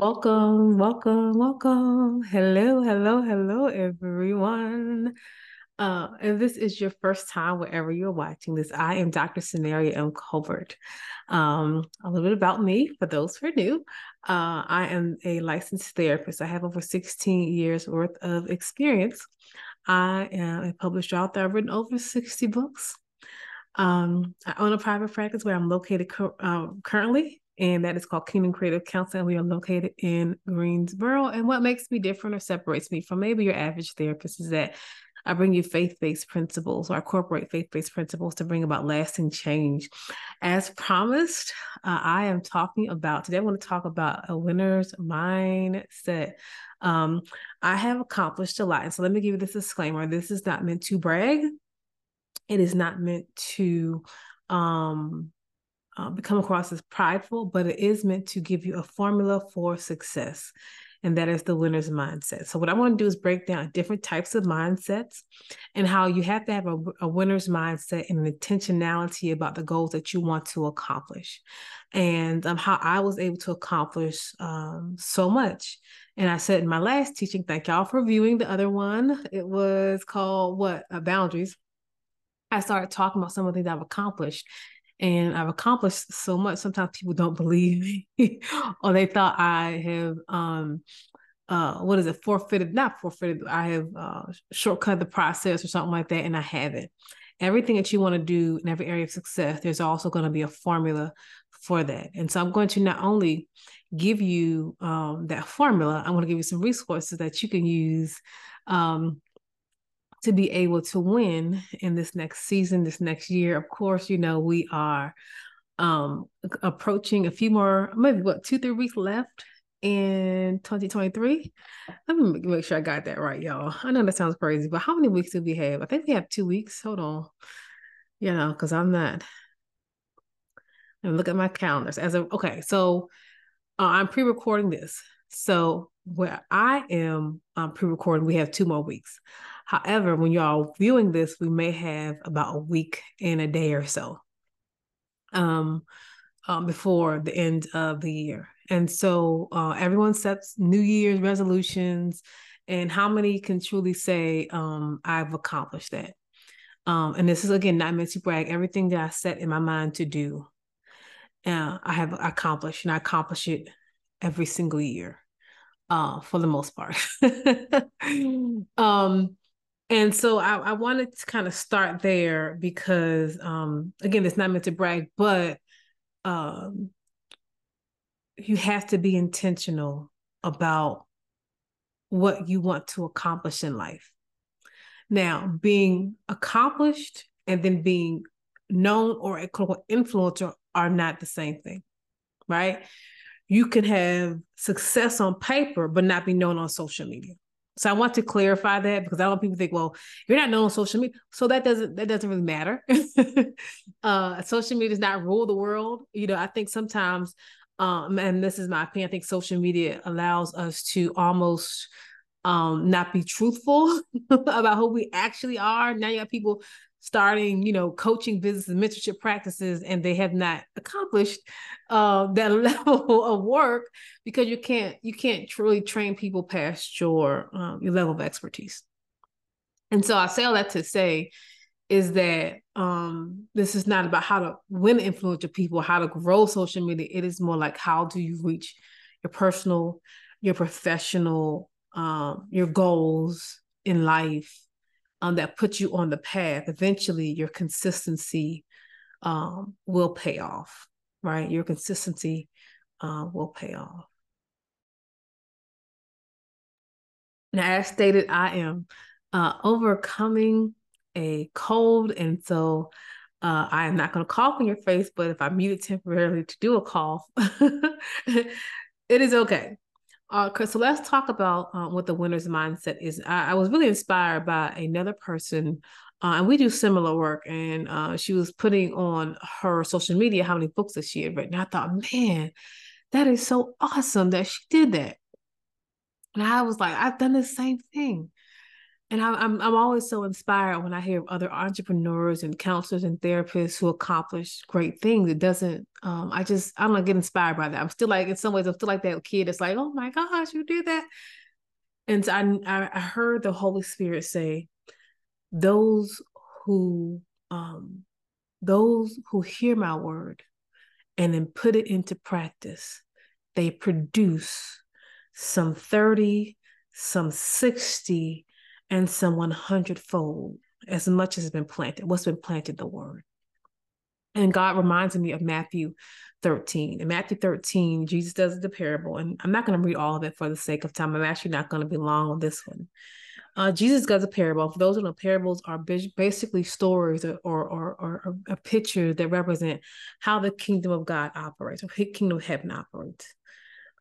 Welcome, welcome, welcome. Hello, hello, hello, everyone. Uh, if this is your first time wherever you're watching this, I am Dr. Samaria M. Colbert. Um, a little bit about me for those who are new. Uh, I am a licensed therapist. I have over 16 years worth of experience. I am a published author. I've written over 60 books. Um, I own a private practice where I'm located co- uh, currently and that is called Kingdom Creative Counseling. We are located in Greensboro. And what makes me different or separates me from maybe your average therapist is that I bring you faith based principles or incorporate faith based principles to bring about lasting change. As promised, uh, I am talking about today, I want to talk about a winner's mindset. Um, I have accomplished a lot. And so let me give you this disclaimer this is not meant to brag, it is not meant to um uh, become across as prideful, but it is meant to give you a formula for success. And that is the winner's mindset. So, what I want to do is break down different types of mindsets and how you have to have a, a winner's mindset and an intentionality about the goals that you want to accomplish, and um, how I was able to accomplish um, so much. And I said in my last teaching, thank y'all for viewing the other one. It was called what? Uh, boundaries. I started talking about some of the things I've accomplished and I've accomplished so much. Sometimes people don't believe me, or they thought I have um uh what is it forfeited not forfeited I have uh shortcut the process or something like that, and I haven't. Everything that you want to do in every area of success, there's also going to be a formula for that. And so I'm going to not only give you um, that formula, I'm going to give you some resources that you can use um, to be able to win in this next season, this next year. Of course, you know, we are um approaching a few more, maybe what, two, three weeks left in 2023. Let me make sure I got that right, y'all. I know that sounds crazy, but how many weeks do we have? I think we have two weeks. Hold on. You know, because I'm not. And look at my calendars as of okay. So uh, I'm pre-recording this. So where I am um, pre-recording, we have two more weeks. However, when y'all viewing this, we may have about a week and a day or so um, um, before the end of the year. And so uh, everyone sets New Year's resolutions, and how many can truly say, um, I've accomplished that? Um, and this is again not meant to brag. Everything that I set in my mind to do, uh, I have accomplished, and I accomplish it every single year, uh, for the most part. um, and so I, I wanted to kind of start there because um again it's not meant to brag but um you have to be intentional about what you want to accomplish in life. Now being accomplished and then being known or a influencer are not the same thing right? You can have success on paper but not be known on social media so I want to clarify that because I know people think, well, you're not known on social media, so that doesn't that doesn't really matter. uh, social media does not rule the world. You know, I think sometimes, um, and this is my opinion, I think social media allows us to almost um not be truthful about who we actually are. Now you have people starting, you know, coaching business and mentorship practices, and they have not accomplished uh, that level of work because you can't you can't truly train people past your um, your level of expertise. And so I say all that to say is that um, this is not about how to win influence your people, how to grow social media. It is more like how do you reach your personal, your professional, um, your goals in life um, that put you on the path, eventually your consistency um, will pay off, right? Your consistency uh, will pay off. Now, as stated, I am uh, overcoming a cold, and so uh, I am not going to cough in your face. But if I mute it temporarily to do a cough, it is okay. Uh, so let's talk about um, what the winner's mindset is. I, I, was really inspired by another person, uh, and we do similar work. And uh, she was putting on her social media how many books that she had written. I thought, man, that is so awesome that she did that. And I was like, I've done the same thing. And I, I'm I'm always so inspired when I hear other entrepreneurs and counselors and therapists who accomplish great things. It doesn't. Um, I just I don't get inspired by that. I'm still like in some ways I'm still like that kid. It's like oh my gosh, you did that. And so I I heard the Holy Spirit say, those who um those who hear my word and then put it into practice, they produce some 30, some 60, and some 100 fold as much as has been planted. What's been planted, the word. And God reminds me of Matthew 13. In Matthew 13, Jesus does the parable, and I'm not going to read all of it for the sake of time. I'm actually not going to be long on this one. Uh, Jesus does a parable. For those who know, parables are basically stories or, or, or, or a picture that represent how the kingdom of God operates, or kingdom of heaven operates.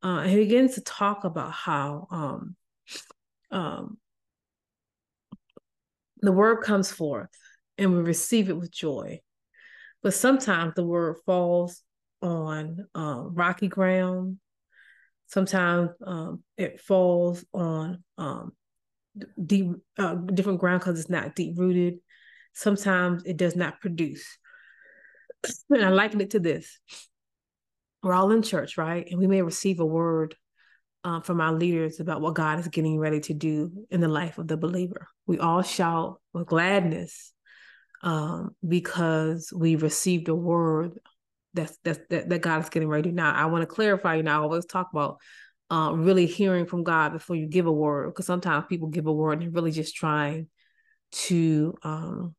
Uh, he begins to talk about how um, um, the word comes forth and we receive it with joy. But sometimes the word falls on um, rocky ground. Sometimes um, it falls on um, deep, uh, different ground because it's not deep rooted. Sometimes it does not produce. And I liken it to this. We're all in church, right? And we may receive a word uh, from our leaders about what God is getting ready to do in the life of the believer. We all shout with gladness um, because we received a word that's, that's that, that God is getting ready. To. Now, I want to clarify. You know, I always talk about uh, really hearing from God before you give a word, because sometimes people give a word and they're really just trying to um,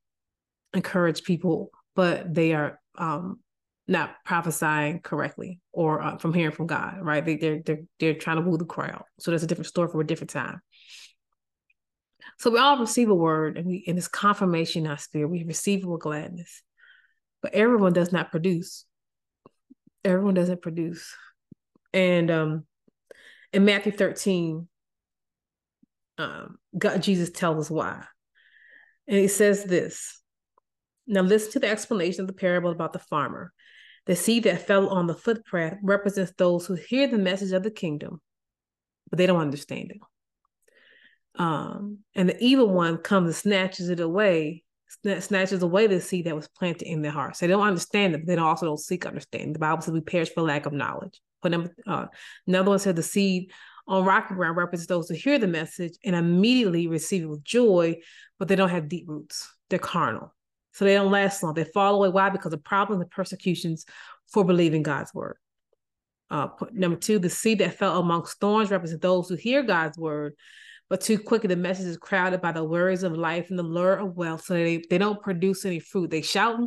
encourage people, but they are um, not prophesying correctly or uh, from hearing from God, right? They, they're they're they're trying to woo the crowd. So that's a different story for a different time. So we all receive a word, and we in this confirmation in our spirit, we receive it with gladness. But everyone does not produce. Everyone doesn't produce, and um, in Matthew thirteen, um, God Jesus tells us why, and He says this. Now listen to the explanation of the parable about the farmer. The seed that fell on the footpath represents those who hear the message of the kingdom, but they don't understand it. Um, and the evil one comes and snatches it away, snatches away the seed that was planted in their hearts. So they don't understand it, but they also don't seek understanding. The Bible says we perish for lack of knowledge. But number, uh, another one said the seed on rocky ground represents those who hear the message and immediately receive it with joy, but they don't have deep roots. They're carnal. So they don't last long. They fall away. Why? Because of problems and persecutions for believing God's word. Uh, number two, the seed that fell amongst thorns represents those who hear God's word, but too quickly the message is crowded by the worries of life and the lure of wealth, so they, they don't produce any fruit. They shout,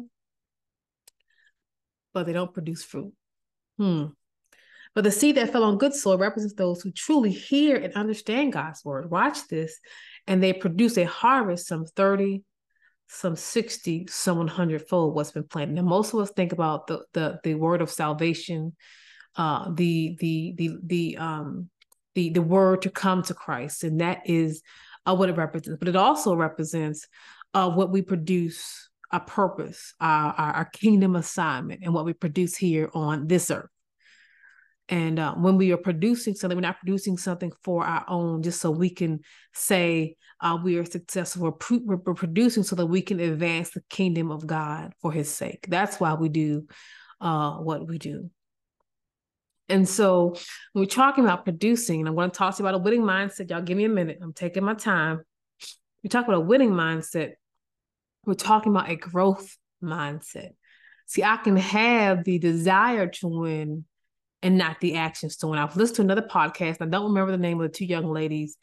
but they don't produce fruit. Hmm. But the seed that fell on good soil represents those who truly hear and understand God's word. Watch this, and they produce a harvest some 30, some 60, some 100 fold what's been planted. Now, most of us think about the the the word of salvation, uh, the the the the um the the word to come to Christ, and that is uh, what it represents. But it also represents uh, what we produce, our purpose, our, our, our kingdom assignment, and what we produce here on this earth. And uh, when we are producing something, we're not producing something for our own, just so we can say uh, we are successful. We're, we're, producing so that we can advance the kingdom of God for His sake. That's why we do uh, what we do. And so we're talking about producing, and I'm going to talk to you about a winning mindset. Y'all give me a minute. I'm taking my time. We talk about a winning mindset. We're talking about a growth mindset. See, I can have the desire to win and not the actions to win. I've listened to another podcast. I don't remember the name of the two young ladies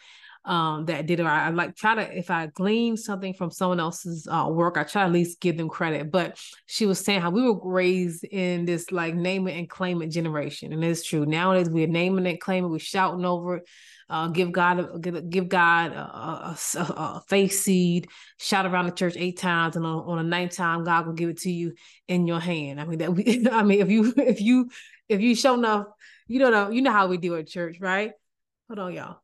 um, that did it. I, I, like try to if I glean something from someone else's uh, work, I try at least give them credit. But she was saying how we were raised in this like name it and claim it generation, and it's true. Nowadays we're naming it, claiming, we're shouting over it. Uh, give God, give, God a, a, a, a, faith seed. Shout around the church eight times, and on, on a ninth time, God will give it to you in your hand. I mean that. We, I mean, if you if you if you show enough, you don't know, you know how we do at church, right? Hold on, y'all.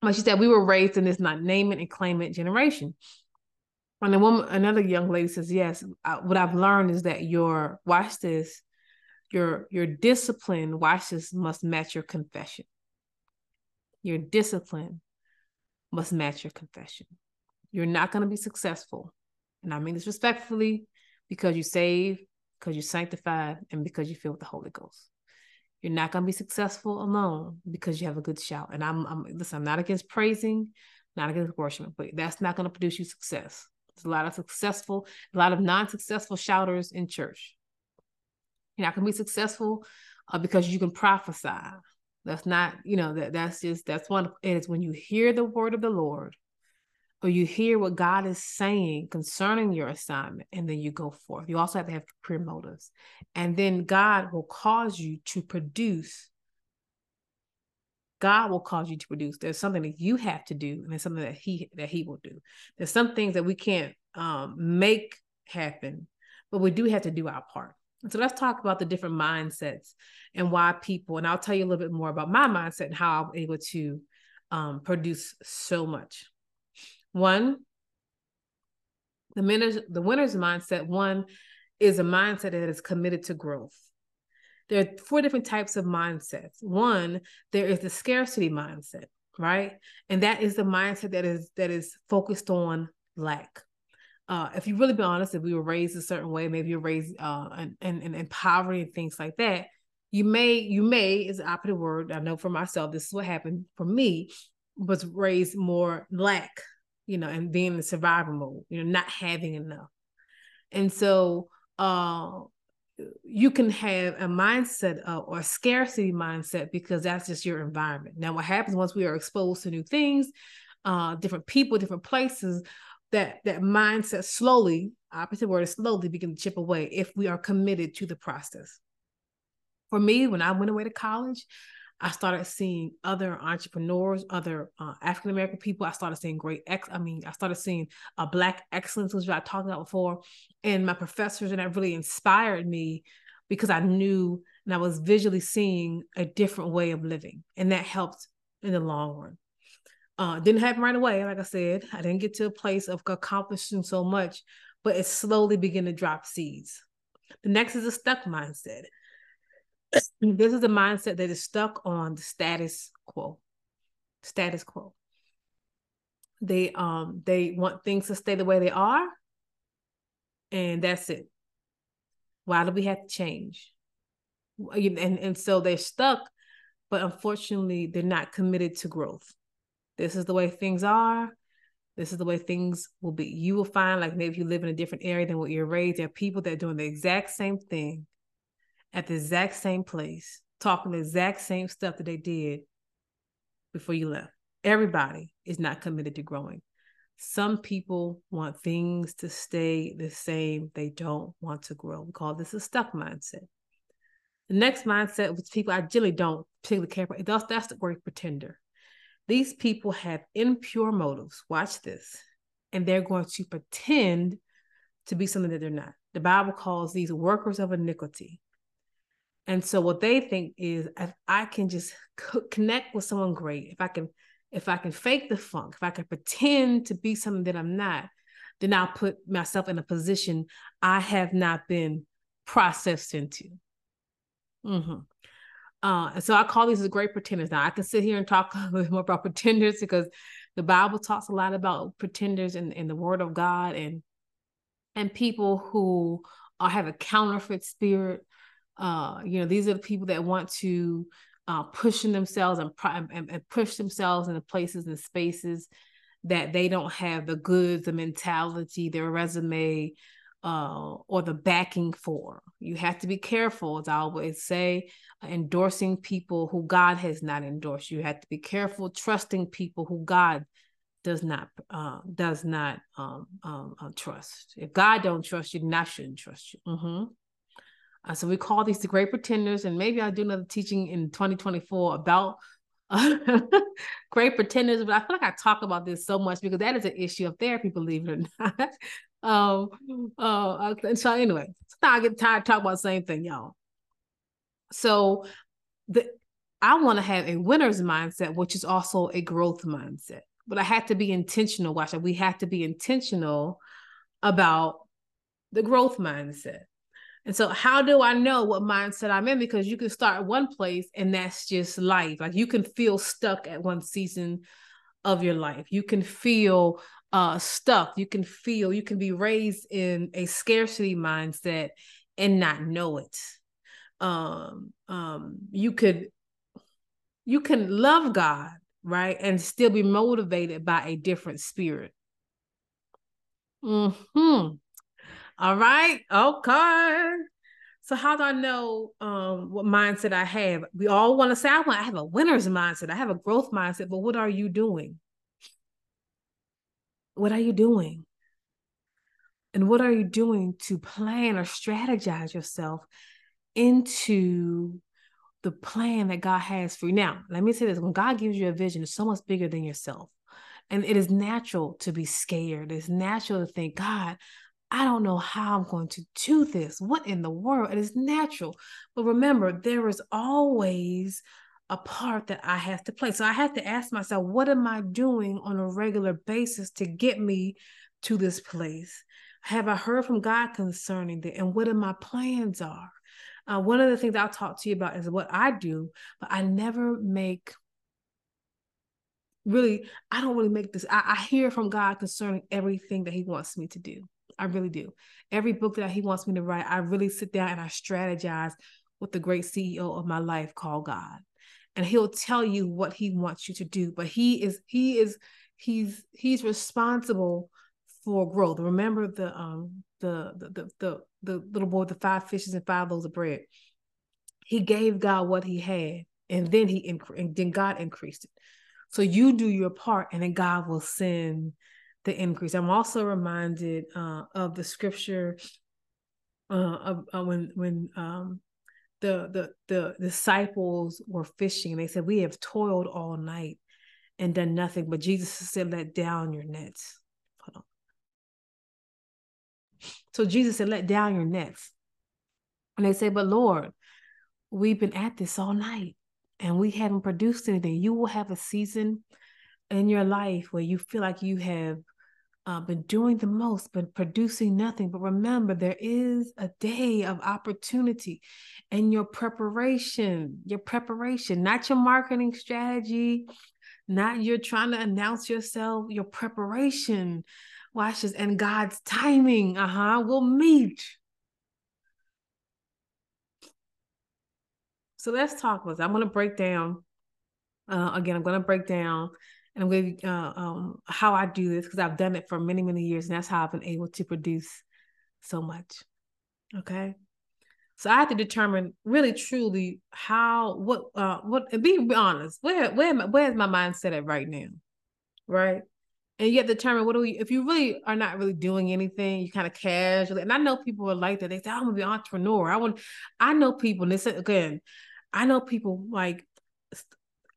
But she said we were raised in this not name it and claim it generation. And the woman, another young lady says, yes. I, what I've learned is that your watch this, your your discipline, watch this, must match your confession. Your discipline must match your confession. You're not going to be successful. And I mean this respectfully because you save, because you sanctified, and because you feel with the Holy Ghost. You're not going to be successful alone because you have a good shout. And I'm, I'm listen, I'm not against praising, not against worship, but that's not going to produce you success. There's a lot of successful, a lot of non-successful shouters in church. You're not going to be successful uh, because you can prophesy. That's not, you know, that that's just that's one. And it's when you hear the word of the Lord, or you hear what God is saying concerning your assignment, and then you go forth. You also have to have pure motives. And then God will cause you to produce. God will cause you to produce. There's something that you have to do, and there's something that He that He will do. There's some things that we can't um, make happen, but we do have to do our part. So let's talk about the different mindsets and why people, and I'll tell you a little bit more about my mindset and how I'm able to um, produce so much. One, the winners, the winner's mindset. One is a mindset that is committed to growth. There are four different types of mindsets. One, there is the scarcity mindset, right? And that is the mindset that is that is focused on lack. Uh, if you really be honest, if we were raised a certain way, maybe you're raised uh, in, in, in poverty and things like that, you may, you may is the operative word. I know for myself, this is what happened for me, was raised more lack you know, and being in survival mode, you know, not having enough. And so uh you can have a mindset of, or a scarcity mindset because that's just your environment. Now, what happens once we are exposed to new things, uh, different people, different places, that that mindset slowly, opposite word is slowly begin to chip away if we are committed to the process. For me, when I went away to college, I started seeing other entrepreneurs, other uh, African American people. I started seeing great ex. I mean, I started seeing a black excellence, which I talked about before, and my professors, and that really inspired me because I knew and I was visually seeing a different way of living, and that helped in the long run. Uh, didn't happen right away, like I said. I didn't get to a place of accomplishing so much, but it slowly began to drop seeds. The next is a stuck mindset this is a mindset that is stuck on the status quo. Status quo. They um they want things to stay the way they are, and that's it. Why do we have to change? And and so they're stuck, but unfortunately, they're not committed to growth. This is the way things are. This is the way things will be. You will find, like maybe you live in a different area than what you're raised, there are people that are doing the exact same thing at the exact same place, talking the exact same stuff that they did before you left. Everybody is not committed to growing. Some people want things to stay the same. They don't want to grow. We call this a stuck mindset. The next mindset, which people I generally don't particularly care about, that's, that's the word pretender. These people have impure motives. Watch this. And they're going to pretend to be something that they're not. The Bible calls these workers of iniquity. And so what they think is if I can just connect with someone great, if I can if I can fake the funk, if I can pretend to be something that I'm not, then I'll put myself in a position I have not been processed into. Mm-hmm. Uh, and so I call these the great pretenders. Now I can sit here and talk a little more about pretenders because the Bible talks a lot about pretenders in, in the Word of God and and people who are, have a counterfeit spirit uh, you know, these are the people that want to uh, pushing themselves and, and, and push themselves into places and spaces that they don't have the goods, the mentality, their resume, uh, or the backing for. You have to be careful, as I always say, endorsing people who God has not endorsed. You have to be careful trusting people who God does not uh, does not um, um, uh, trust. If God don't trust you, then I shouldn't trust you. Mm-hmm. Uh, so we call these the great pretenders, and maybe I'll do another teaching in 2024 about great pretenders. But I feel like I talk about this so much because that is an issue of therapy, believe it or not. Um, uh, and so anyway, I get tired talking about the same thing, y'all. So the I want to have a winner's mindset, which is also a growth mindset. But I had to be intentional. Watch that. We have to be intentional about the growth mindset. And so, how do I know what mindset I'm in? Because you can start one place and that's just life. Like you can feel stuck at one season of your life. You can feel uh, stuck. You can feel, you can be raised in a scarcity mindset and not know it. Um, um, you could, you can love God, right, and still be motivated by a different spirit. Hmm. All right. Okay. So how do I know um, what mindset I have? We all want to say I want I have a winner's mindset. I have a growth mindset, but what are you doing? What are you doing? And what are you doing to plan or strategize yourself into the plan that God has for you? Now, let me say this when God gives you a vision, it's so much bigger than yourself. And it is natural to be scared. It's natural to think, God, I don't know how I'm going to do this. What in the world? It is natural. But remember, there is always a part that I have to play. So I have to ask myself, what am I doing on a regular basis to get me to this place? Have I heard from God concerning it? And what are my plans are? Uh, one of the things I'll talk to you about is what I do, but I never make really, I don't really make this. I, I hear from God concerning everything that He wants me to do. I really do. Every book that He wants me to write, I really sit down and I strategize with the great CEO of my life called God. And he'll tell you what he wants you to do but he is he is he's he's responsible for growth. Remember the um the the the the, the little boy with the five fishes and five loaves of bread. He gave god what he had and then he incre- and then god increased it. So you do your part and then god will send the increase. I'm also reminded uh, of the scripture uh, of, uh, when when um the the the disciples were fishing and they said we have toiled all night and done nothing but jesus said let down your nets so jesus said let down your nets and they said but lord we've been at this all night and we haven't produced anything. You will have a season in your life where you feel like you have uh, been doing the most, but producing nothing. But remember, there is a day of opportunity and your preparation, your preparation, not your marketing strategy, not you're trying to announce yourself, your preparation. Watch this, and God's timing, uh huh, will meet. So let's talk about. I'm going to break down. Uh, again, I'm going to break down and I'm going to uh, um, how I do this because I've done it for many, many years, and that's how I've been able to produce so much. Okay. So I have to determine really truly how what uh what be honest, where where where's my mindset at right now? Right. And you have to determine what do we if you really are not really doing anything, you kind of casually and I know people are like that. They say, I'm gonna be entrepreneur. I want I know people, and this again, I know people like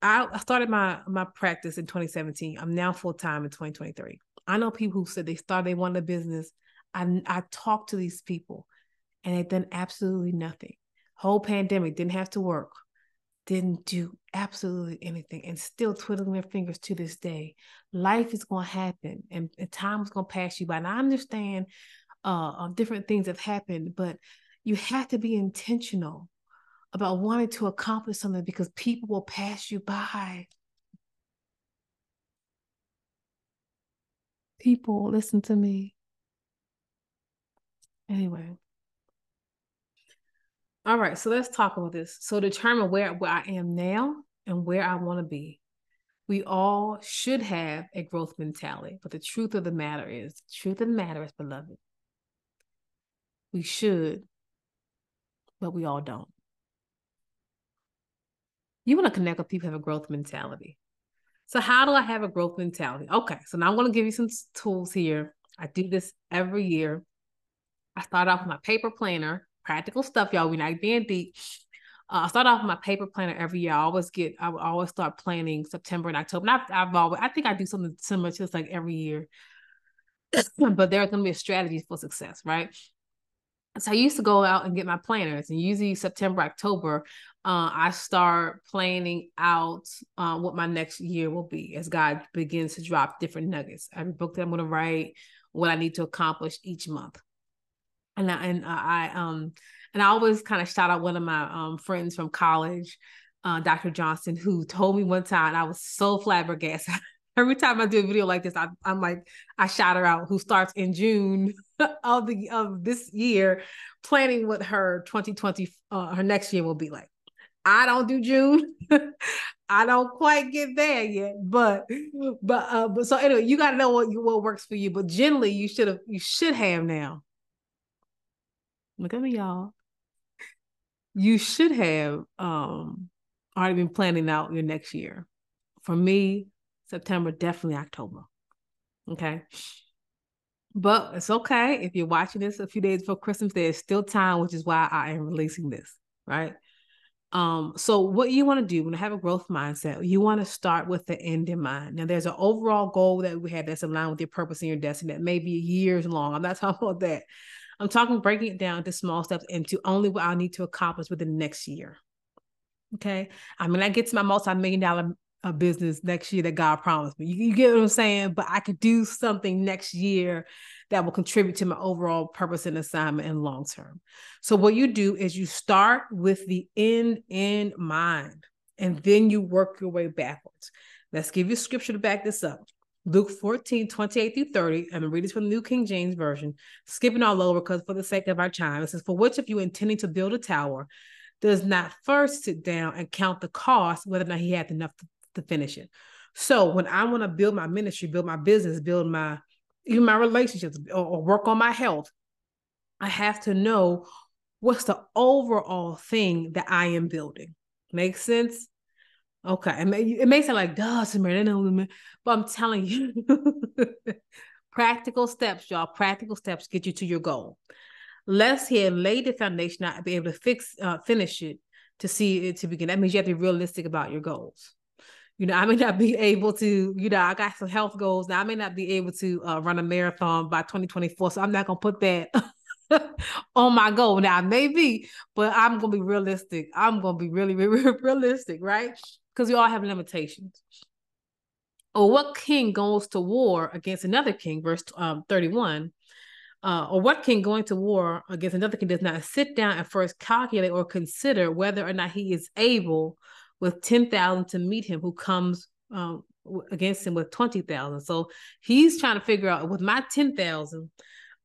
I started my my practice in 2017. I'm now full time in 2023. I know people who said they started they wanted a business. I I talked to these people, and they've done absolutely nothing. Whole pandemic didn't have to work, didn't do absolutely anything, and still twiddling their fingers to this day. Life is going to happen, and, and time is going to pass you by. And I understand uh, different things have happened, but you have to be intentional about wanting to accomplish something because people will pass you by. People, listen to me. Anyway. All right, so let's talk about this. So determine where, where I am now and where I want to be. We all should have a growth mentality, but the truth of the matter is, the truth of the matter is, beloved, we should, but we all don't you want to connect with people who have a growth mentality. So, how do I have a growth mentality? Okay, so now I'm going to give you some tools here. I do this every year. I start off with my paper planner, practical stuff, y'all. We're not being deep. Uh, I start off with my paper planner every year. I always get, I always start planning September and October. And I've, I've always, I think I do something similar to this like every year. but there's going to be a strategy for success, right? so I used to go out and get my planners, and usually September, October, uh, I start planning out uh, what my next year will be as God begins to drop different nuggets. Every book that I'm going to write, what I need to accomplish each month, and I, and I um and I always kind of shout out one of my um friends from college, uh, Dr. Johnson, who told me one time I was so flabbergasted. every time I do a video like this, I, am like, I shout her out who starts in June of the of this year, planning what her 2020 uh, her next year will be like. I don't do June. I don't quite get there yet, but but uh, but so anyway, you got to know what what works for you. But generally, you should have you should have now. Look at me, y'all. You should have um already been planning out your next year. For me, September, definitely October. Okay. But it's okay if you're watching this a few days before Christmas, there's still time, which is why I am releasing this, right? Um, so what you want to do when you have a growth mindset, you want to start with the end in mind. Now there's an overall goal that we have that's aligned with your purpose and your destiny that may be years long. I'm not talking about that. I'm talking breaking it down to small steps into only what I need to accomplish within the next year. Okay. I mean, I get to my multi-million dollar uh, business next year that God promised me. You, you get what I'm saying? But I could do something next year that will contribute to my overall purpose and assignment in long term. So what you do is you start with the end in mind, and then you work your way backwards. Let's give you scripture to back this up. Luke 14, 28 through 30. I'm going to read this from the New King James Version, skipping all over because for the sake of our time, it says, For which of you intending to build a tower does not first sit down and count the cost, whether or not he had enough to, to finish it. So when I want to build my ministry, build my business, build my even my relationships or, or work on my health, I have to know what's the overall thing that I am building. Makes sense? Okay. It may, it like, duh, Samaria, but I'm telling you, practical steps, y'all, practical steps get you to your goal. Let's here lay the foundation, not be able to fix, uh, finish it to see it to begin. That means you have to be realistic about your goals. You know, I may not be able to, you know, I got some health goals. Now I may not be able to uh, run a marathon by 2024. So I'm not going to put that on my goal. Now, maybe, but I'm going to be realistic. I'm going to be really, really realistic, right? Because we all have limitations. Or what king goes to war against another king, verse um, 31, uh, or what king going to war against another king does not sit down and first calculate or consider whether or not he is able with 10,000 to meet him who comes um, against him with 20,000. So he's trying to figure out with my 10,000,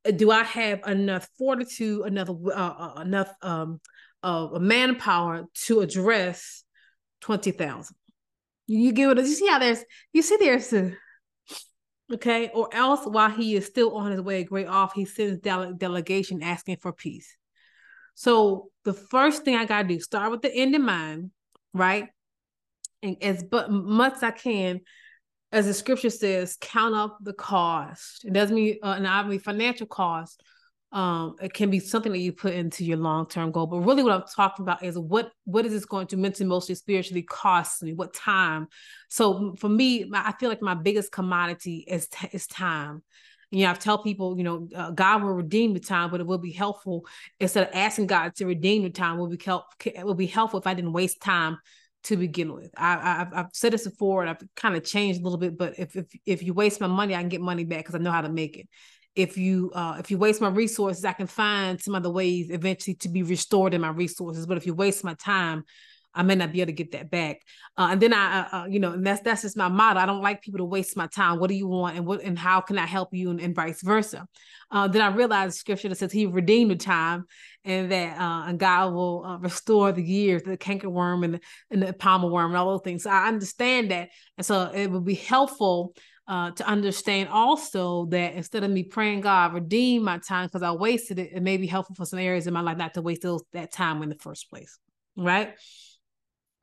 uh, do I have enough fortitude, enough, uh, uh enough um, uh, manpower to address 20,000? You get what you see how there's, you see there's a, okay, or else while he is still on his way great off, he sends dele- delegation asking for peace. So the first thing I gotta do, start with the end in mind, right? And as but much as I can, as the scripture says, count up the cost. It doesn't mean uh, and I mean financial cost. Um, it can be something that you put into your long term goal. But really, what I'm talking about is what what is this going to mentally, emotionally, spiritually cost me? What time? So for me, I feel like my biggest commodity is is time. You know, I tell people, you know, uh, God will redeem the time, but it will be helpful instead of asking God to redeem the time. Will be help. It will be helpful if I didn't waste time to begin with. I, I have said this before, and I've kind of changed a little bit. But if if if you waste my money, I can get money back because I know how to make it. If you uh, if you waste my resources, I can find some other ways eventually to be restored in my resources. But if you waste my time, I may not be able to get that back. Uh, and then I, uh, you know, and that's that's just my motto. I don't like people to waste my time. What do you want, and what and how can I help you, and, and vice versa. Uh, then I realized scripture that says He redeemed the time, and that uh, and God will uh, restore the years, the cankerworm and the, and the palmer worm and all those things. So I understand that, and so it would be helpful. Uh, to understand also that instead of me praying God redeem my time because I wasted it, it may be helpful for some areas in my life not to waste those that time in the first place, right?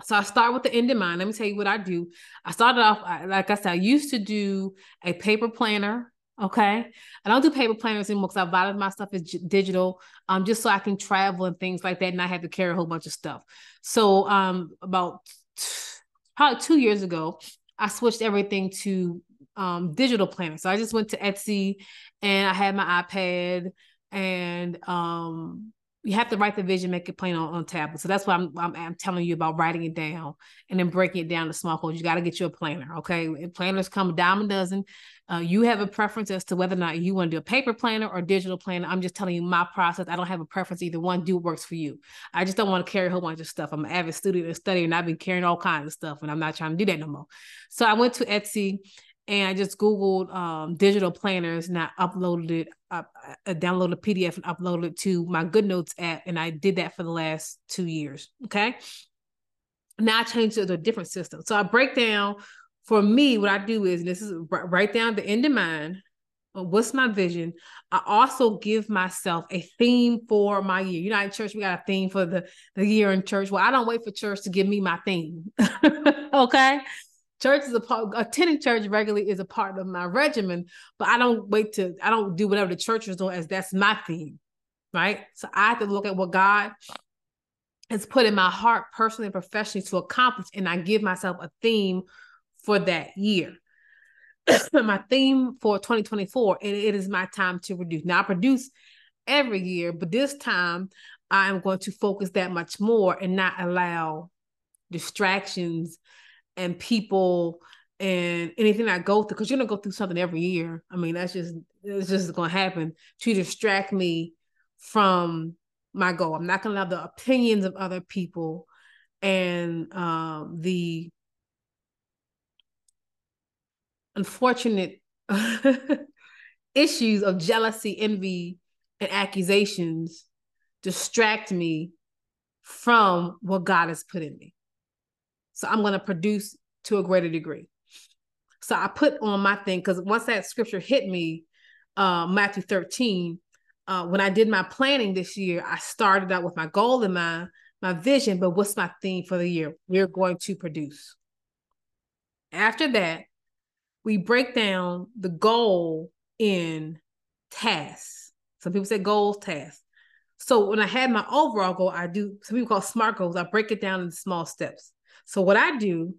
So I start with the end in mind. Let me tell you what I do. I started off, like I said, I used to do a paper planner. Okay. I don't do paper planners anymore because a lot of my stuff is digital, um, just so I can travel and things like that, and I have to carry a whole bunch of stuff. So, um, about probably two years ago, I switched everything to um digital planner. So I just went to Etsy, and I had my iPad, and um you have to write the vision, make it plain on, on tablet. So that's why I'm, I'm, I'm telling you about writing it down and then breaking it down to small goals. You got to get you a planner, okay? Planners come a dime a dozen. Uh, you have a preference as to whether or not you want to do a paper planner or digital planner. I'm just telling you my process. I don't have a preference either one. Do works for you. I just don't want to carry a whole bunch of stuff. I'm an avid student and study, and I've been carrying all kinds of stuff, and I'm not trying to do that no more. So I went to Etsy and I just Googled um, digital planners and I uploaded it, I downloaded a PDF and uploaded it to my GoodNotes app. And I did that for the last two years. Okay. Now I changed it to a different system. So I break down for me, what I do is this is write down the end in mind. Uh, what's my vision? I also give myself a theme for my year. You know, in church, we got a theme for the, the year in church. Well, I don't wait for church to give me my theme. okay church is a part attending church regularly is a part of my regimen but i don't wait to i don't do whatever the church is doing as that's my theme right? So i have to look at what god has put in my heart personally and professionally to accomplish and i give myself a theme for that year. My theme for 2024 and it is my time to reduce now i produce every year but this time i am going to focus that much more and not allow distractions and people and anything I go through, because you're gonna go through something every year. I mean, that's just it's just gonna happen to distract me from my goal. I'm not gonna allow the opinions of other people and um, the unfortunate issues of jealousy, envy, and accusations distract me from what God has put in me. So I'm going to produce to a greater degree. So I put on my thing because once that scripture hit me, uh, Matthew 13, uh, when I did my planning this year, I started out with my goal in mind, my vision, but what's my theme for the year? We're going to produce. After that, we break down the goal in tasks. Some people say goals, tasks. So when I had my overall goal, I do some people call SMART goals. I break it down into small steps. So what I do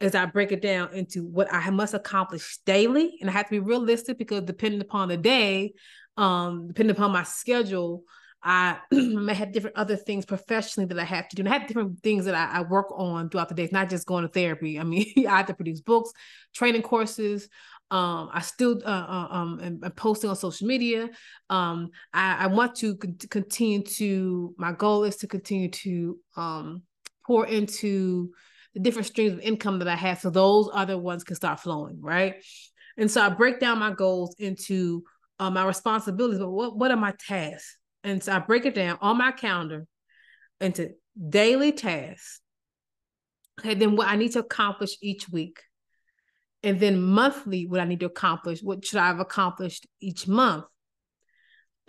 is I break it down into what I must accomplish daily, and I have to be realistic because depending upon the day, um, depending upon my schedule, I may have different other things professionally that I have to do. And I have different things that I, I work on throughout the day. It's not just going to therapy. I mean, I have to produce books, training courses. Um, I still uh, uh, um am, am posting on social media. Um, I, I want to con- continue to. My goal is to continue to um pour into the different streams of income that I have so those other ones can start flowing, right? And so I break down my goals into uh, my responsibilities, but what, what are my tasks? And so I break it down on my calendar into daily tasks. Okay, then what I need to accomplish each week. And then monthly, what I need to accomplish, what should I have accomplished each month?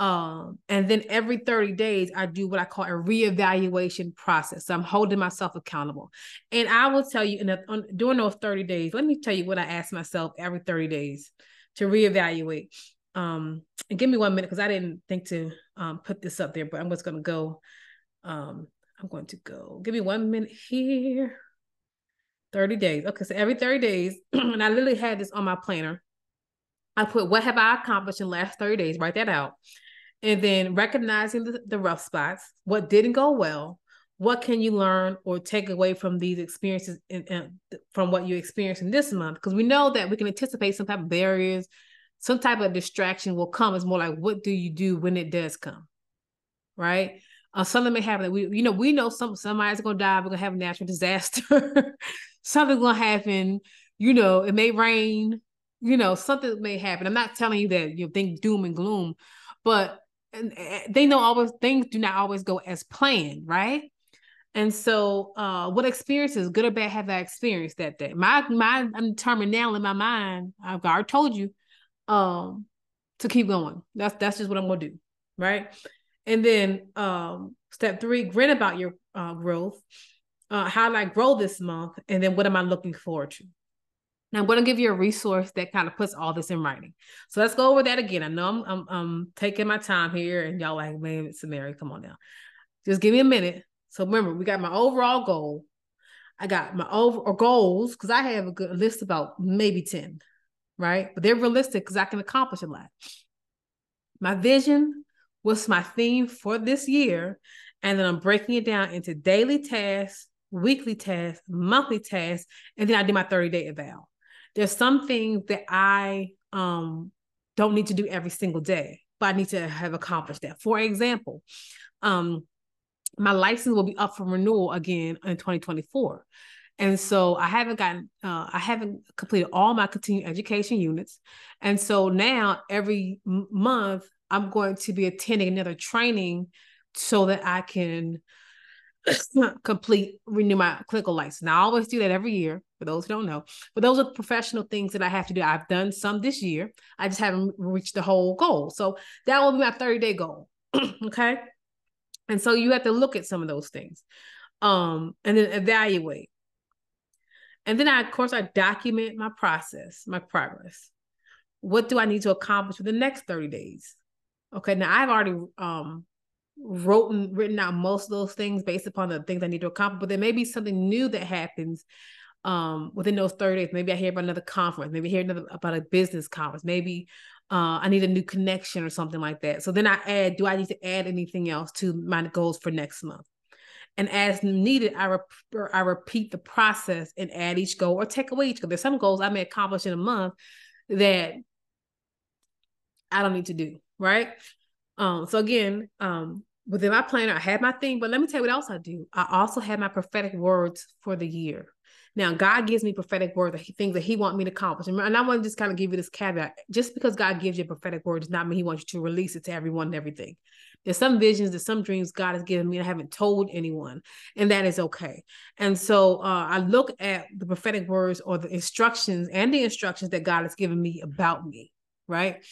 Um, and then every 30 days, I do what I call a reevaluation process. So I'm holding myself accountable. And I will tell you, in the, on, during those 30 days, let me tell you what I ask myself every 30 days to reevaluate. Um, and give me one minute because I didn't think to um, put this up there, but I'm just going to go. Um, I'm going to go. Give me one minute here. 30 days. Okay, so every 30 days, and I literally had this on my planner. I put what have I accomplished in the last 30 days, write that out and then recognizing the, the rough spots, what didn't go well, what can you learn or take away from these experiences from what you experienced in this month? Because we know that we can anticipate some type of barriers, some type of distraction will come. It's more like, what do you do when it does come? Right? Uh, something may happen. We, you know, we know some somebody's gonna die. We're gonna have a natural disaster. Something's gonna happen. You know, it may rain. You know, something may happen. I'm not telling you that you think doom and gloom, but and eh, they know always things do not always go as planned, right? And so, uh, what experiences, good or bad, have I experienced that day? My my I'm determined now in my mind. I've already told you, um, to keep going. That's that's just what I'm gonna do, right? And then, um, step three, grin about your uh, growth. Uh, how did I grow this month? And then, what am I looking forward to? Now I'm going to give you a resource that kind of puts all this in writing. So let's go over that again. I know I'm, I'm, I'm taking my time here, and y'all like, man, it's a Mary, come on now. Just give me a minute. So remember, we got my overall goal. I got my over goals because I have a good list about maybe 10, right? But they're realistic because I can accomplish a lot. My vision, what's my theme for this year? And then I'm breaking it down into daily tasks, weekly tasks, monthly tasks, and then I do my 30 day eval there's some things that I um don't need to do every single day, but I need to have accomplished that. For example, um, my license will be up for renewal again in 2024. And so I haven't gotten, uh, I haven't completed all my continuing education units. And so now every m- month, I'm going to be attending another training so that I can complete renew my clinical license. Now I always do that every year for those who don't know. But those are the professional things that I have to do. I've done some this year. I just haven't reached the whole goal. So that will be my 30 day goal. okay. And so you have to look at some of those things um, and then evaluate. And then I, of course, I document my process, my progress. What do I need to accomplish for the next 30 days? Okay, now I've already um written written out most of those things based upon the things I need to accomplish, but there may be something new that happens um within those 30 days. Maybe I hear about another conference, maybe I hear another about a business conference, maybe uh, I need a new connection or something like that. So then I add, do I need to add anything else to my goals for next month? And as needed, I, I repeat the process and add each goal or take away each goal. There's some goals I may accomplish in a month that I don't need to do, right? Um, so again, um, within my planner, I had my thing, but let me tell you what else I do. I also have my prophetic words for the year. Now, God gives me prophetic words, that things that He wants me to accomplish. And I want to just kind of give you this caveat. Just because God gives you a prophetic word does not mean He wants you to release it to everyone and everything. There's some visions, there's some dreams God has given me and I haven't told anyone, and that is okay. And so uh, I look at the prophetic words or the instructions and the instructions that God has given me about me, right?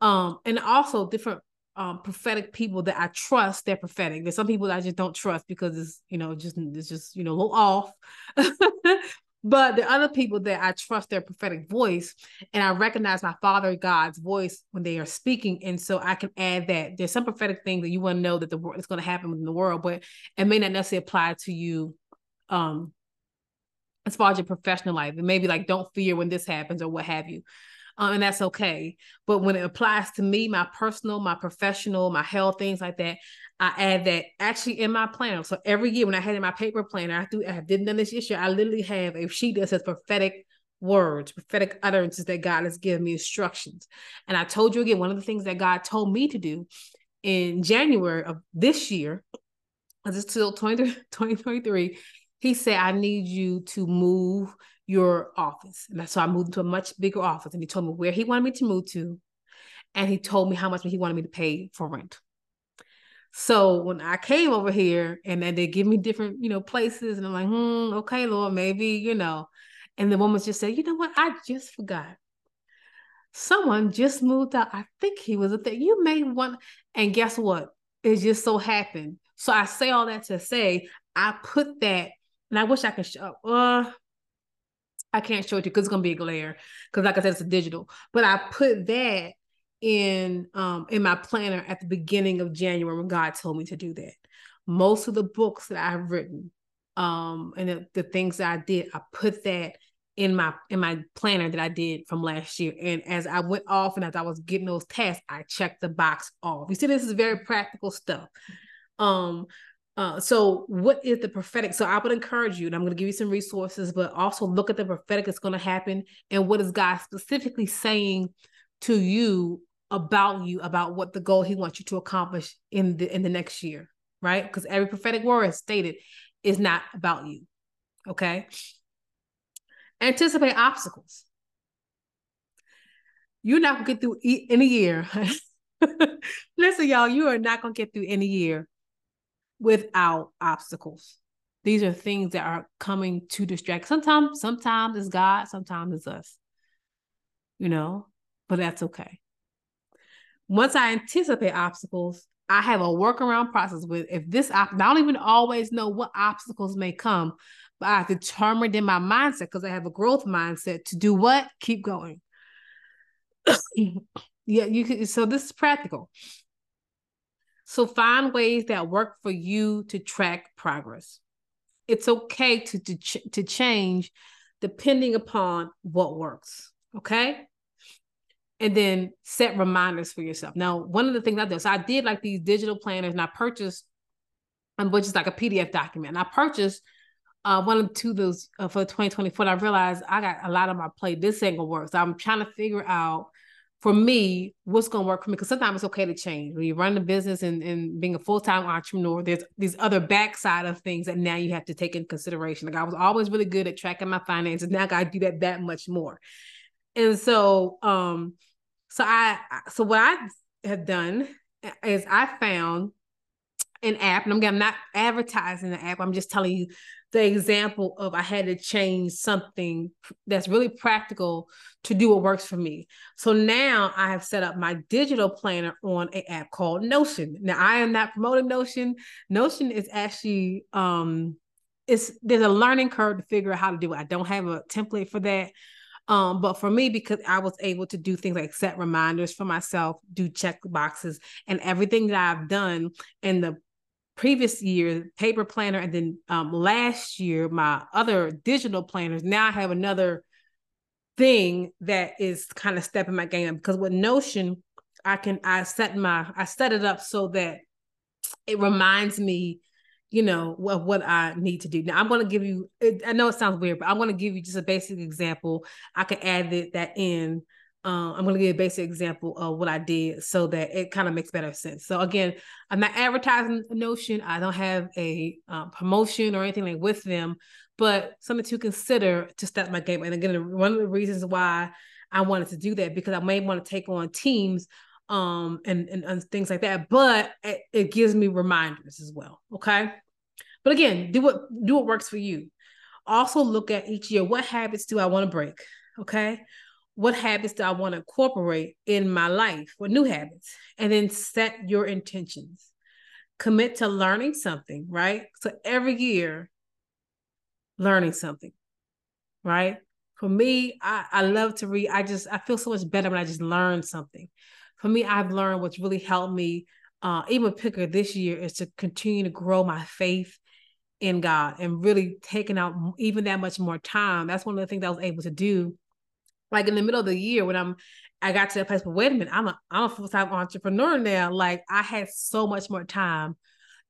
Um, and also different um, prophetic people that I trust they're prophetic. There's some people that I just don't trust because it's you know just it's just you know a little off. but the other people that I trust their prophetic voice and I recognize my Father God's voice when they are speaking, and so I can add that there's some prophetic things that you want to know that the world is going to happen in the world, but it may not necessarily apply to you. Um, as far as your professional life, and maybe like don't fear when this happens or what have you um, and that's okay. But when it applies to me, my personal, my professional, my health, things like that, I add that actually in my planner. So every year when I had in my paper planner, I do I didn't done this this year. I literally have a sheet that says prophetic words, prophetic utterances that God has given me instructions. And I told you again, one of the things that God told me to do in January of this year, this is still 2023, he said, I need you to move your office. And so I moved into a much bigger office. And he told me where he wanted me to move to. And he told me how much he wanted me to pay for rent. So when I came over here and then they give me different, you know, places, and I'm like, hmm, okay, Lord, maybe, you know. And the woman just said, you know what? I just forgot. Someone just moved out. I think he was a thing. You may want, and guess what? It just so happened. So I say all that to say, I put that, and I wish I could show. Uh, I can't show it to you because it's gonna be a glare. Because like I said, it's a digital. But I put that in um in my planner at the beginning of January when God told me to do that. Most of the books that I've written, um, and the, the things that I did, I put that in my in my planner that I did from last year. And as I went off and as I was getting those tasks, I checked the box off. You see, this is very practical stuff. Um, uh, so what is the prophetic? So I would encourage you, and I'm going to give you some resources, but also look at the prophetic that's going to happen and what is God specifically saying to you about you, about what the goal He wants you to accomplish in the in the next year, right? Because every prophetic word is stated is not about you. Okay. Anticipate obstacles. You're not gonna get through any year. Listen, y'all, you are not gonna get through any year without obstacles. These are things that are coming to distract. Sometimes, sometimes it's God, sometimes it's us. You know, but that's okay. Once I anticipate obstacles, I have a workaround process with if this I don't even always know what obstacles may come, but I determined in my mindset because I have a growth mindset to do what? Keep going. yeah, you can so this is practical. So find ways that work for you to track progress. It's okay to, to, to change depending upon what works. Okay. And then set reminders for yourself. Now, one of the things I did, so I did like these digital planners and I purchased, um, which is like a PDF document. And I purchased uh, one of two of those uh, for 2024. I realized I got a lot on my plate. This ain't gonna work. So I'm trying to figure out for me, what's going to work for me? Because sometimes it's okay to change. When you run the business and, and being a full time entrepreneur, there's these other backside of things that now you have to take in consideration. Like I was always really good at tracking my finances. Now I got to do that that much more. And so, um, so I, so what I have done is I found an app, and I'm, I'm not advertising the app. I'm just telling you the example of I had to change something that's really practical to do what works for me. So now I have set up my digital planner on an app called Notion. Now I am not promoting Notion. Notion is actually um it's there's a learning curve to figure out how to do it. I don't have a template for that. Um, but for me, because I was able to do things like set reminders for myself, do check boxes, and everything that I've done in the previous year paper planner and then um, last year my other digital planners now i have another thing that is kind of stepping my game up because with notion i can i set my i set it up so that it reminds me you know of what i need to do. Now i'm going to give you i know it sounds weird but i'm going to give you just a basic example. I can add that, that in uh, I'm going to give a basic example of what I did so that it kind of makes better sense. So again, I'm not advertising Notion. I don't have a uh, promotion or anything like with them, but something to consider to step my game. And again, one of the reasons why I wanted to do that because I may want to take on teams um and, and, and things like that, but it, it gives me reminders as well. Okay. But again, do what do what works for you. Also look at each year. What habits do I want to break? Okay what habits do I want to incorporate in my life? What new habits? And then set your intentions. Commit to learning something, right? So every year, learning something, right? For me, I, I love to read. I just I feel so much better when I just learn something. For me, I've learned what's really helped me, uh, even picker this year, is to continue to grow my faith in God and really taking out even that much more time. That's one of the things I was able to do like in the middle of the year when I'm I got to that place, but wait a minute, I'm a I'm a full-time entrepreneur now. Like I had so much more time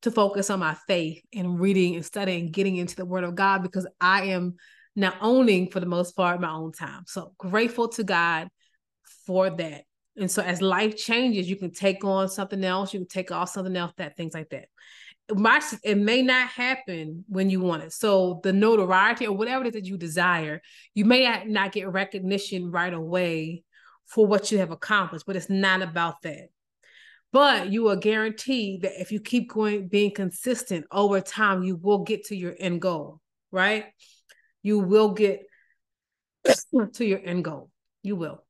to focus on my faith and reading and studying, getting into the word of God because I am now owning for the most part my own time. So grateful to God for that. And so as life changes, you can take on something else, you can take off something else, that things like that my it may not happen when you want it. So the notoriety or whatever it is that you desire, you may not get recognition right away for what you have accomplished, but it's not about that. But you are guaranteed that if you keep going being consistent over time, you will get to your end goal, right? You will get to your end goal. You will.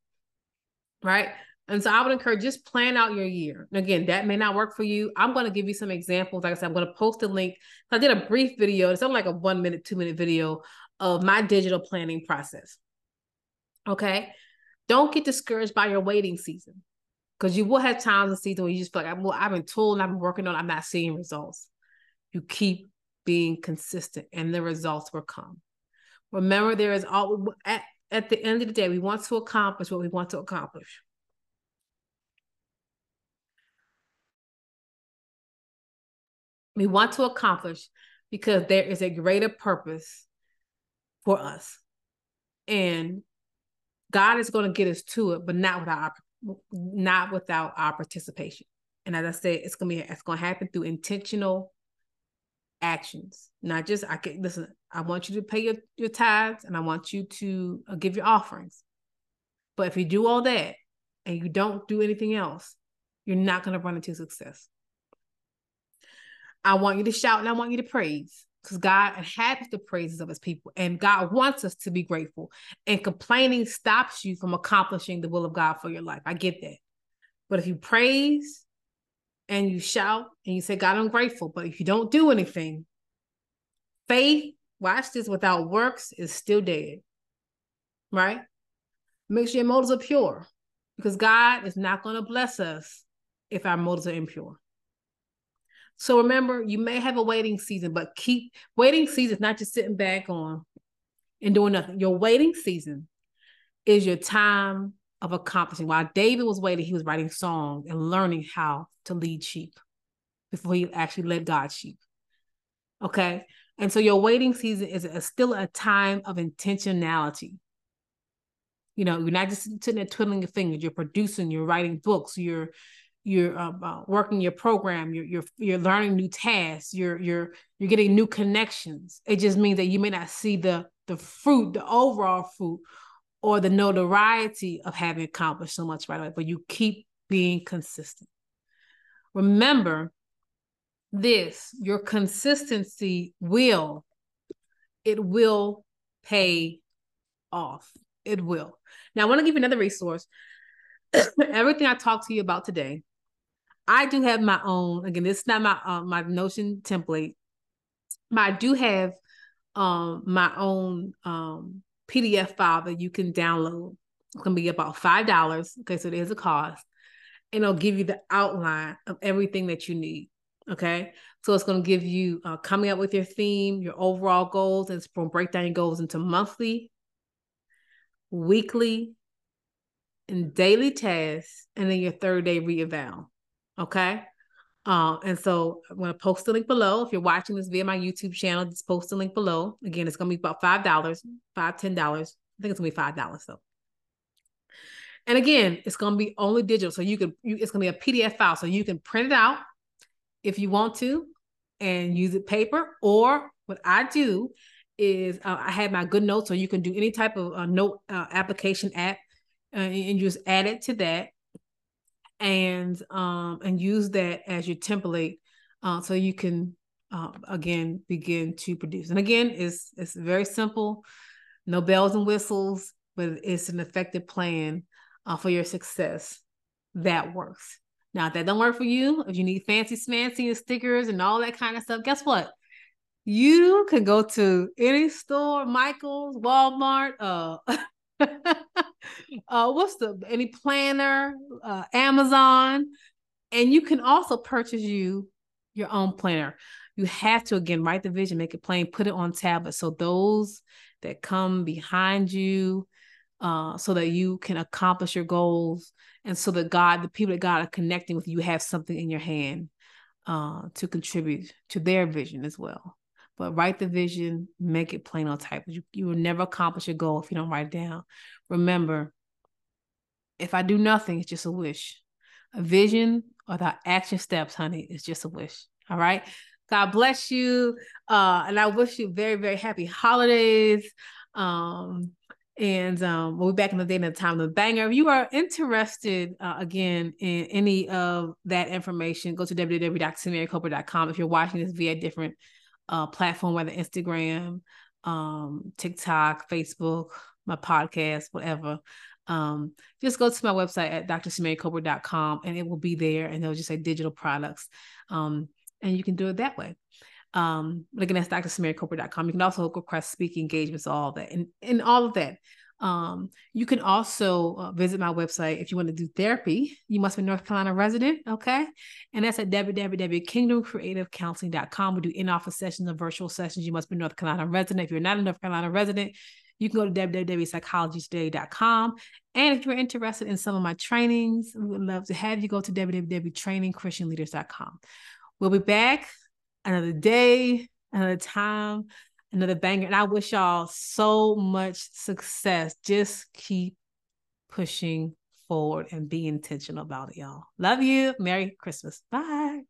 Right? And so I would encourage just plan out your year. And again, that may not work for you. I'm going to give you some examples. Like I said, I'm going to post a link. I did a brief video. It's only like a one minute, two minute video of my digital planning process. Okay. Don't get discouraged by your waiting season because you will have times in season where you just feel like, well, I've been told I've been working on, I'm not seeing results. You keep being consistent and the results will come. Remember, there is all at, at the end of the day, we want to accomplish what we want to accomplish. We want to accomplish because there is a greater purpose for us. And God is going to get us to it, but not without our, not without our participation. And as I said, it's gonna be it's gonna happen through intentional actions. Not just I can listen. I want you to pay your your tithes, and I want you to uh, give your offerings. But if you do all that and you don't do anything else, you're not gonna run into success. I want you to shout and I want you to praise because God inhabits the praises of his people and God wants us to be grateful. And complaining stops you from accomplishing the will of God for your life. I get that. But if you praise and you shout and you say, God, I'm grateful, but if you don't do anything, faith, watch this, without works is still dead. Right? Make sure your motives are pure because God is not going to bless us if our motives are impure. So remember, you may have a waiting season, but keep waiting season is not just sitting back on and doing nothing. Your waiting season is your time of accomplishing. While David was waiting, he was writing songs and learning how to lead sheep before he actually led God's sheep. Okay. And so your waiting season is a, still a time of intentionality. You know, you're not just sitting there twiddling your fingers. You're producing. You're writing books. You're you're uh, uh, working your program. You're you're you're learning new tasks. You're you're you're getting new connections. It just means that you may not see the the fruit, the overall fruit, or the notoriety of having accomplished so much right away. But you keep being consistent. Remember this: your consistency will it will pay off. It will. Now, I want to give you another resource. Everything I talked to you about today, I do have my own. Again, this is not my uh, my Notion template, but I do have um, my own um, PDF file that you can download. It's gonna be about five dollars. Okay, so there's a cost, and it'll give you the outline of everything that you need. Okay. So it's going to give you uh, coming up with your theme, your overall goals, and it's to break down your goals into monthly, weekly, and daily tasks, and then your third day reeval. Okay. Uh, and so I'm going to post the link below. If you're watching this via my YouTube channel, just post the link below. Again, it's going to be about $5, five, $10. I think it's going to be $5 though. And again, it's going to be only digital. So you can, you, it's going to be a PDF file. So you can print it out if you want to and use it paper. Or what I do is uh, I have my GoodNotes, so you can do any type of uh, note uh, application app uh, and just add it to that and um and use that as your template uh, so you can uh, again begin to produce. And again it's it's very simple no bells and whistles but it's an effective plan uh, for your success. That works. Now, if that don't work for you, if you need fancy smancy and stickers and all that kind of stuff, guess what? You can go to any store, Michael's, Walmart, uh, uh what's the any planner, uh, Amazon, and you can also purchase you your own planner. You have to again write the vision, make it plain, put it on tablet. So those that come behind you, uh, so that you can accomplish your goals and so that God, the people that God are connecting with, you have something in your hand uh, to contribute to their vision as well. But write the vision, make it plain on type. You, you will never accomplish your goal if you don't write it down. Remember, if I do nothing, it's just a wish. A vision the action steps, honey, is just a wish. All right. God bless you. Uh, and I wish you very, very happy holidays. Um, and um, we'll be back in the day and the time of the banger. If you are interested, uh, again, in any of that information, go to www.samariacolbert.com. If you're watching this via different uh, platform, whether Instagram, um, TikTok, Facebook, my podcast, whatever, um, just go to my website at drsamariacolbert.com and it will be there and it'll just say digital products. Um, and you can do it that way. Um, but again, that's drsamariacolbert.com. You can also request speaking engagements, all that, and, and all of that. Um, you can also uh, visit my website if you want to do therapy. You must be North Carolina resident, okay? And that's at www.kingdomcreativecounseling.com. We do in-office sessions and virtual sessions. You must be North Carolina resident. If you're not a North Carolina resident, you can go to www.psychologytoday.com. And if you're interested in some of my trainings, we would love to have you go to www.trainingchristianleaders.com. We'll be back another day, another time, another banger. And I wish y'all so much success. Just keep pushing forward and be intentional about it, y'all. Love you. Merry Christmas. Bye.